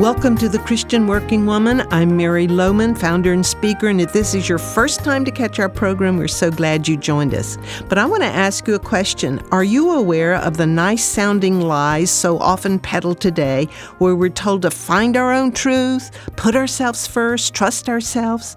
Welcome to The Christian Working Woman. I'm Mary Lowman, founder and speaker, and if this is your first time to catch our program, we're so glad you joined us. But I want to ask you a question. Are you aware of the nice sounding lies so often peddled today where we're told to find our own truth, put ourselves first, trust ourselves?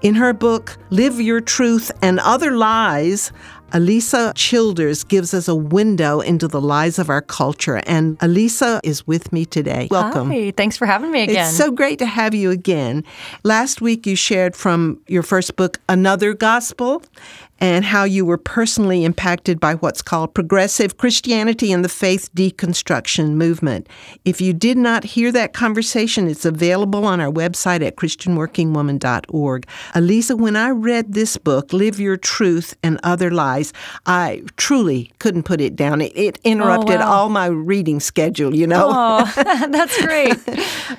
In her book, Live Your Truth and Other Lies, Alisa Childers gives us a window into the lies of our culture. And Alisa is with me today. Welcome. Hi, thanks for having me again. It's so great to have you again. Last week you shared from your first book, Another Gospel, and how you were personally impacted by what's called progressive Christianity and the faith deconstruction movement. If you did not hear that conversation, it's available on our website at christianworkingwoman.org. Alisa, when I read this book, Live Your Truth and Other Lies, I truly couldn't put it down. It, it interrupted oh, wow. all my reading schedule, you know? Oh, that's great.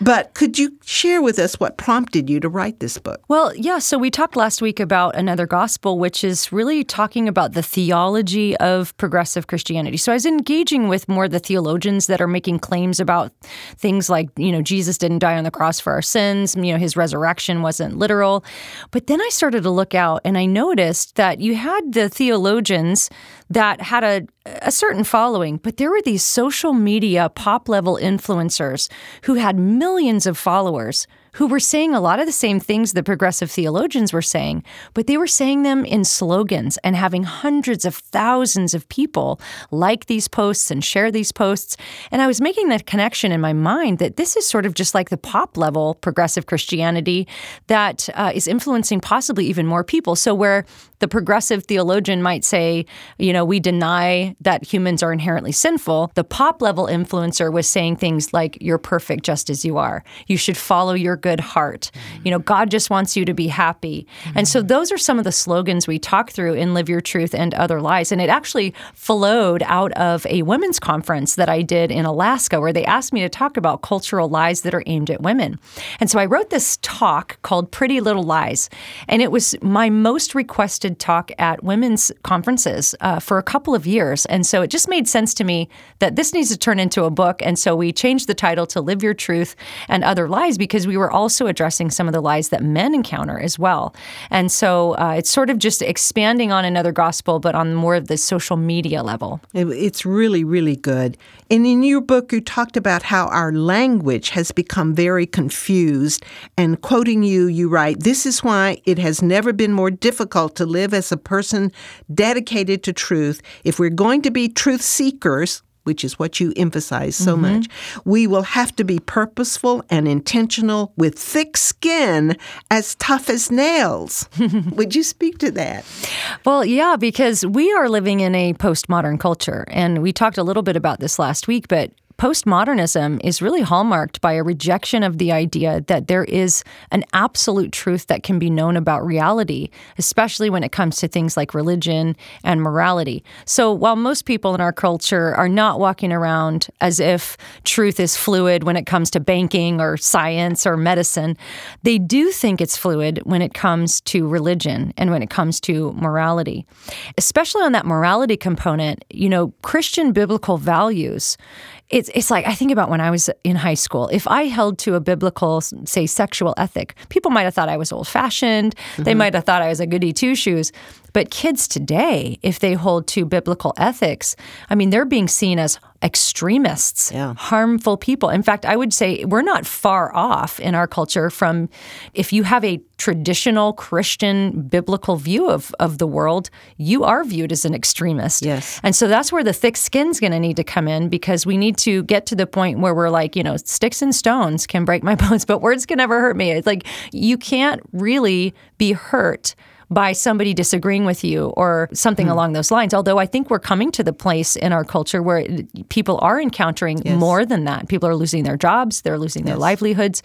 but could you share with us what prompted you to write this book? Well, yeah, so we talked last week about Another Gospel, which is really talking about the theology of progressive Christianity. So I was engaging with more the theologians that are making claims about things like, you know, Jesus didn't die on the cross for our sins, you know, his resurrection wasn't literal. But then I started to look out and I noticed that you had the theologians that had a, a certain following, but there were these social media pop level influencers who had millions of followers who were saying a lot of the same things the progressive theologians were saying, but they were saying them in slogans and having hundreds of thousands of people like these posts and share these posts. And I was making that connection in my mind that this is sort of just like the pop level progressive Christianity that uh, is influencing possibly even more people. So, where the progressive theologian might say, you know, we deny that humans are inherently sinful, the pop level influencer was saying things like, you're perfect just as you are. You should follow your good heart. You know, God just wants you to be happy. And so those are some of the slogans we talk through in Live Your Truth and Other Lies. And it actually flowed out of a women's conference that I did in Alaska where they asked me to talk about cultural lies that are aimed at women. And so I wrote this talk called Pretty Little Lies. And it was my most requested talk at women's conferences uh, for a couple of years. And so it just made sense to me that this needs to turn into a book. And so we changed the title to Live Your Truth and Other Lies because we were also addressing some of the lies that men encounter as well. And so uh, it's sort of just expanding on another gospel, but on more of the social media level. It's really, really good. And in your book, you talked about how our language has become very confused. And quoting you, you write, This is why it has never been more difficult to live as a person dedicated to truth. If we're going to be truth seekers, which is what you emphasize so mm-hmm. much, we will have to be purposeful and intentional with thick skin as tough as nails. Would you speak to that? Well, yeah, because we are living in a postmodern culture. And we talked a little bit about this last week, but postmodernism is really hallmarked by a rejection of the idea that there is an absolute truth that can be known about reality, especially when it comes to things like religion and morality. So while most people in our culture are not walking around as if truth is fluid when it comes to banking or science or medicine, they do think it's fluid when it comes to religion and when it comes to morality. Especially on that morality component, you know, Christian biblical values it's it's like I think about when I was in high school. If I held to a biblical, say, sexual ethic, people might have thought I was old fashioned. Mm-hmm. They might have thought I was a goody two shoes. But kids today, if they hold to biblical ethics, I mean, they're being seen as extremists, yeah. harmful people. In fact, I would say we're not far off in our culture from if you have a traditional Christian biblical view of, of the world, you are viewed as an extremist. Yes. And so that's where the thick skin's going to need to come in because we need to get to the point where we're like, you know, sticks and stones can break my bones, but words can never hurt me. It's like you can't really be hurt by somebody disagreeing with you or something mm. along those lines. Although I think we're coming to the place in our culture where people are encountering yes. more than that. People are losing their jobs, they're losing yes. their livelihoods.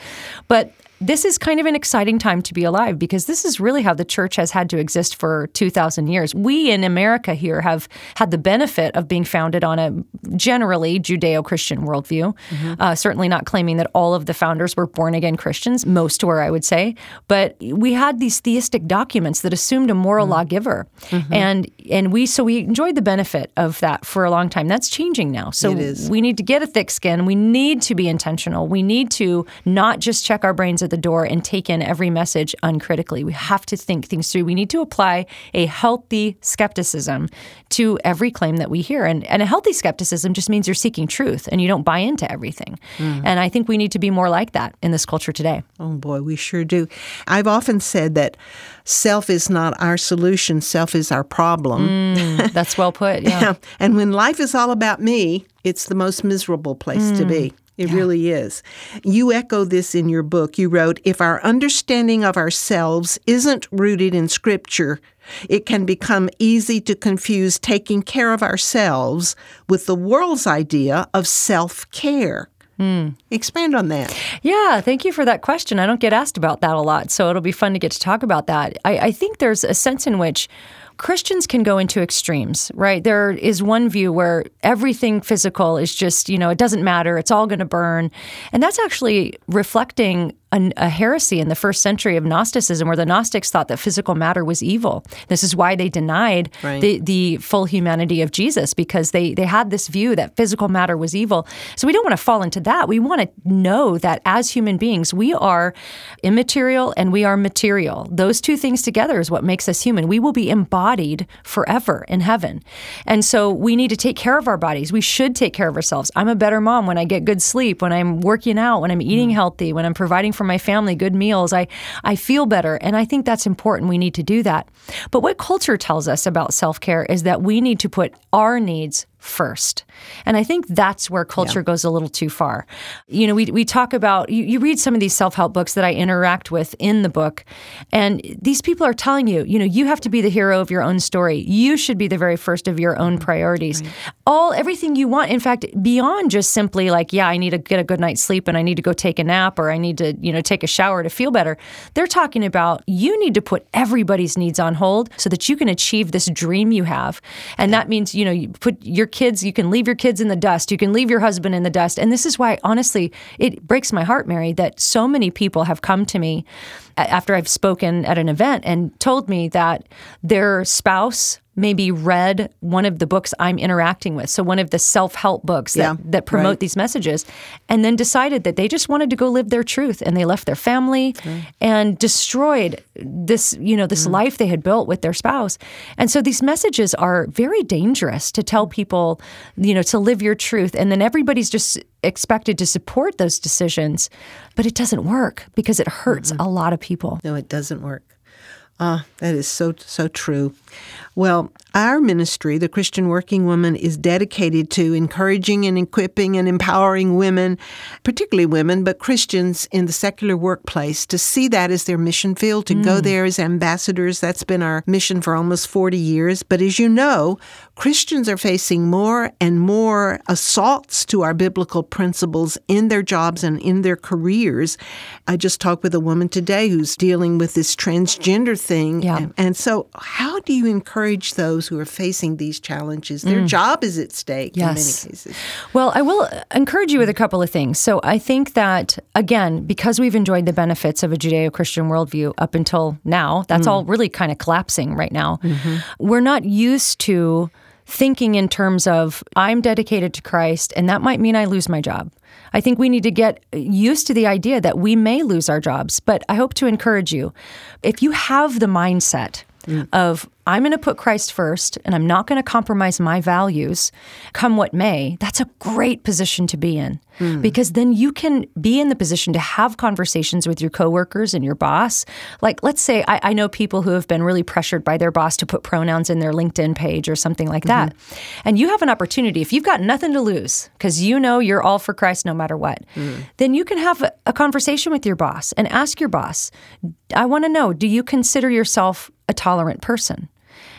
But this is kind of an exciting time to be alive because this is really how the church has had to exist for 2,000 years. We in America here have had the benefit of being founded on a generally Judeo Christian worldview. Mm-hmm. Uh, certainly not claiming that all of the founders were born again Christians, most were, I would say. But we had these theistic documents that assumed a moral mm-hmm. lawgiver. Mm-hmm. And, and we, so we enjoyed the benefit of that for a long time. That's changing now. So we need to get a thick skin. We need to be intentional. We need to not just check our brains the door and take in every message uncritically. We have to think things through. We need to apply a healthy skepticism to every claim that we hear. And, and a healthy skepticism just means you're seeking truth and you don't buy into everything. Mm. And I think we need to be more like that in this culture today. Oh, boy, we sure do. I've often said that self is not our solution, self is our problem. Mm, that's well put. Yeah. yeah. And when life is all about me, it's the most miserable place mm. to be. It yeah. really is. You echo this in your book. You wrote If our understanding of ourselves isn't rooted in Scripture, it can become easy to confuse taking care of ourselves with the world's idea of self care. Mm. Expand on that. Yeah, thank you for that question. I don't get asked about that a lot, so it'll be fun to get to talk about that. I, I think there's a sense in which Christians can go into extremes, right? There is one view where everything physical is just, you know, it doesn't matter, it's all going to burn. And that's actually reflecting a, a, heresy in the first century of Gnosticism, where the Gnostics thought that physical matter was evil. This is why they denied right. the, the full humanity of Jesus, because they, they had this view that physical matter was evil. So we don't want to fall into that. We want to know that as human beings, we are immaterial and we are material. Those two things together is what makes us human. We will be embodied forever in heaven. And so we need to take care of our bodies. We should take care of ourselves. I'm a better mom when I get good sleep, when I'm working out, when I'm eating mm. healthy, when I'm providing for my family, good meals. I, I feel better. And I think that's important. We need to do that. But what culture tells us about self care is that we need to put our needs first. And I think that's where culture yeah. goes a little too far. You know, we, we talk about, you, you read some of these self help books that I interact with in the book, and these people are telling you, you know, you have to be the hero of your own story. You should be the very first of your own mm, priorities. Right. All, everything you want, in fact, beyond just simply like, yeah, I need to get a good night's sleep and I need to go take a nap or I need to, you know, take a shower to feel better. They're talking about you need to put everybody's needs on hold so that you can achieve this dream you have. And that means, you know, you put your kids, you can leave your kids in the dust, you can leave your husband in the dust. And this is why, honestly, it breaks my heart, Mary, that so many people have come to me after I've spoken at an event and told me that their spouse maybe read one of the books I'm interacting with, so one of the self help books that, yeah, that promote right. these messages, and then decided that they just wanted to go live their truth, and they left their family and destroyed this, you know, this mm. life they had built with their spouse. And so these messages are very dangerous to tell people, you know, to live your truth, and then everybody's just expected to support those decisions, but it doesn't work because it hurts mm-hmm. a lot of people. No, it doesn't work. Ah, that is so so true. Well, our ministry, the Christian Working Woman, is dedicated to encouraging and equipping and empowering women, particularly women, but Christians in the secular workplace, to see that as their mission field, to mm. go there as ambassadors. That's been our mission for almost 40 years. But as you know, Christians are facing more and more assaults to our biblical principles in their jobs and in their careers. I just talked with a woman today who's dealing with this transgender thing. Yeah. And, and so, how do you encourage those who are facing these challenges? Their mm. job is at stake yes. in many cases. Well, I will encourage you with a couple of things. So, I think that, again, because we've enjoyed the benefits of a Judeo Christian worldview up until now, that's mm. all really kind of collapsing right now. Mm-hmm. We're not used to thinking in terms of I'm dedicated to Christ, and that might mean I lose my job. I think we need to get used to the idea that we may lose our jobs, but I hope to encourage you. If you have the mindset mm. of I'm going to put Christ first and I'm not going to compromise my values, come what may, that's a great position to be in. Mm. Because then you can be in the position to have conversations with your coworkers and your boss. Like, let's say I, I know people who have been really pressured by their boss to put pronouns in their LinkedIn page or something like that. Mm-hmm. And you have an opportunity, if you've got nothing to lose, because you know you're all for Christ no matter what, mm. then you can have a, a conversation with your boss and ask your boss, I want to know, do you consider yourself a tolerant person?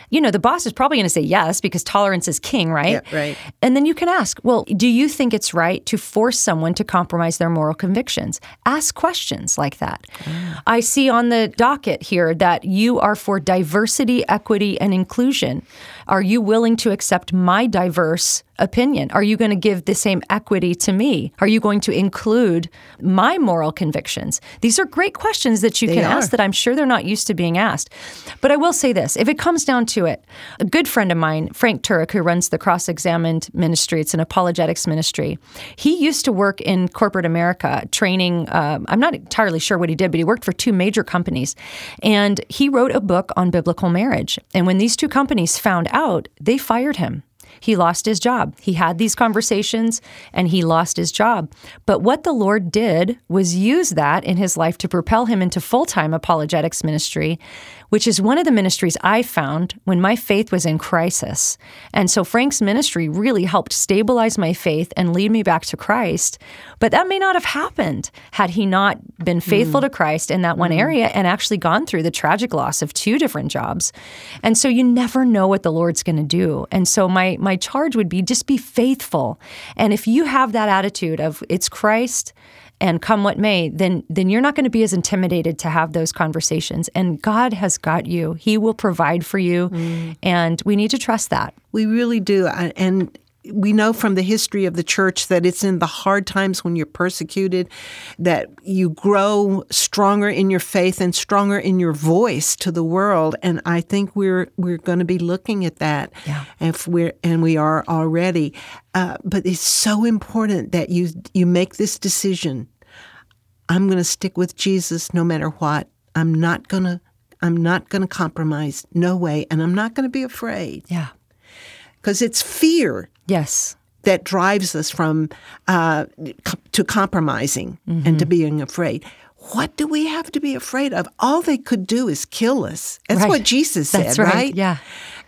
You know, the boss is probably going to say yes because tolerance is king, right? Yeah, right. And then you can ask, well, do you think it's right to force someone to compromise their moral convictions? Ask questions like that. Mm. I see on the docket here that you are for diversity, equity, and inclusion. Are you willing to accept my diverse opinion? Are you going to give the same equity to me? Are you going to include my moral convictions? These are great questions that you they can are. ask that I'm sure they're not used to being asked. But I will say this if it comes down to it, a good friend of mine, Frank Turek, who runs the Cross Examined Ministry, it's an apologetics ministry, he used to work in corporate America training. Uh, I'm not entirely sure what he did, but he worked for two major companies. And he wrote a book on biblical marriage. And when these two companies found out, they fired him he lost his job. He had these conversations and he lost his job. But what the Lord did was use that in his life to propel him into full time apologetics ministry which is one of the ministries I found when my faith was in crisis. And so Frank's ministry really helped stabilize my faith and lead me back to Christ. But that may not have happened had he not been faithful mm. to Christ in that one mm. area and actually gone through the tragic loss of two different jobs. And so you never know what the Lord's going to do. And so my my charge would be just be faithful. And if you have that attitude of it's Christ and come what may, then then you're not going to be as intimidated to have those conversations. And God has got you. He will provide for you, mm. and we need to trust that. We really do. And we know from the history of the church that it's in the hard times when you're persecuted that you grow stronger in your faith and stronger in your voice to the world. And I think we're we're going to be looking at that yeah. if we're and we are already. Uh, but it's so important that you you make this decision. I'm going to stick with Jesus no matter what. I'm not going to I'm not going to compromise. No way. And I'm not going to be afraid. Yeah because it's fear Yes. That drives us from uh, to compromising mm-hmm. and to being afraid. What do we have to be afraid of? All they could do is kill us. That's right. what Jesus said, That's right. right? Yeah.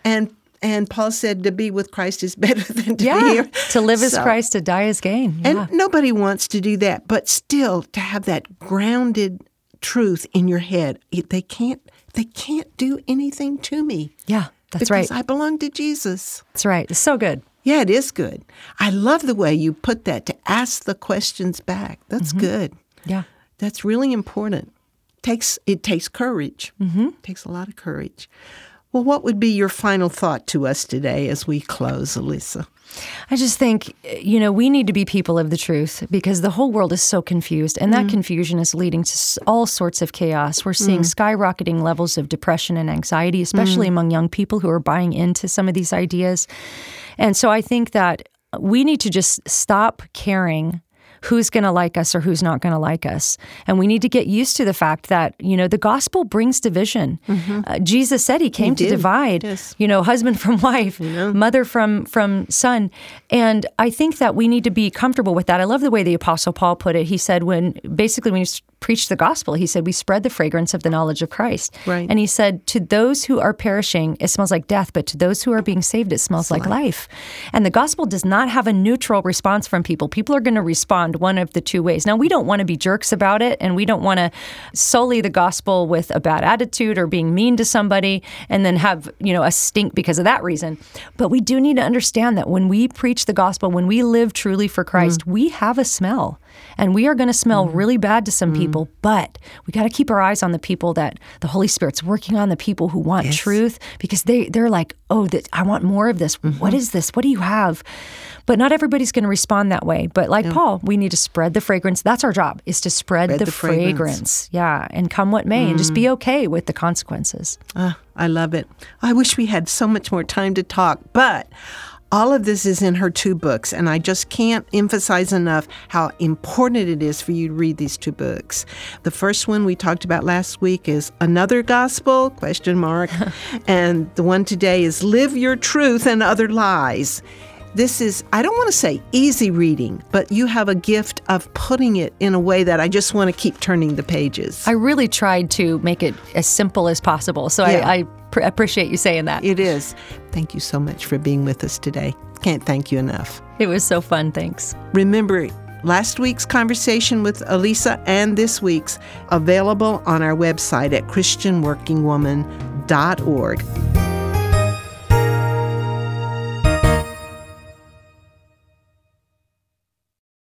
And and Paul said to be with Christ is better than to yeah, be here. To live as Christ, to die as gain. Yeah. And nobody wants to do that, but still to have that grounded truth in your head. They can't they can't do anything to me. Yeah, that's because right. I belong to Jesus. That's right. It's so good. Yeah, it is good. I love the way you put that to ask the questions back. That's mm-hmm. good. Yeah. That's really important. Takes it takes courage. Mm-hmm. It takes a lot of courage. Well, what would be your final thought to us today as we close, Alisa? I just think, you know, we need to be people of the truth because the whole world is so confused, and that mm. confusion is leading to all sorts of chaos. We're seeing mm. skyrocketing levels of depression and anxiety, especially mm. among young people who are buying into some of these ideas. And so I think that we need to just stop caring who's going to like us or who's not going to like us. And we need to get used to the fact that, you know, the gospel brings division. Mm-hmm. Uh, Jesus said he came he to divide, yes. you know, husband from wife, yeah. mother from from son. And I think that we need to be comfortable with that. I love the way the apostle Paul put it. He said when basically when you preach the gospel, he said we spread the fragrance of the knowledge of Christ. Right. And he said to those who are perishing, it smells like death, but to those who are being saved, it smells it's like life. life. And the gospel does not have a neutral response from people. People are going to respond respond one of the two ways. Now, we don't want to be jerks about it, and we don't want to sully the gospel with a bad attitude or being mean to somebody and then have, you know, a stink because of that reason. But we do need to understand that when we preach the gospel, when we live truly for Christ, mm. we have a smell and we are going to smell mm. really bad to some mm. people, but we got to keep our eyes on the people that the Holy Spirit's working on, the people who want yes. truth, because they, they're like, oh, th- I want more of this. Mm-hmm. What is this? What do you have? But not everybody's going to respond that way. But like yeah. Paul, we need to spread the fragrance. That's our job, is to spread, spread the, the fragrance. fragrance. Yeah, and come what may, mm. and just be mm. okay with the consequences. Ah, I love it. I wish we had so much more time to talk, but all of this is in her two books, and I just can't emphasize enough how important it is for you to read these two books. The first one we talked about last week is Another Gospel question mark, and the one today is Live Your Truth and Other Lies. This is, I don't want to say easy reading, but you have a gift of putting it in a way that I just want to keep turning the pages. I really tried to make it as simple as possible. So yeah. I, I pr- appreciate you saying that. It is. Thank you so much for being with us today. Can't thank you enough. It was so fun. Thanks. Remember, last week's conversation with Alisa and this week's available on our website at christianworkingwoman.org.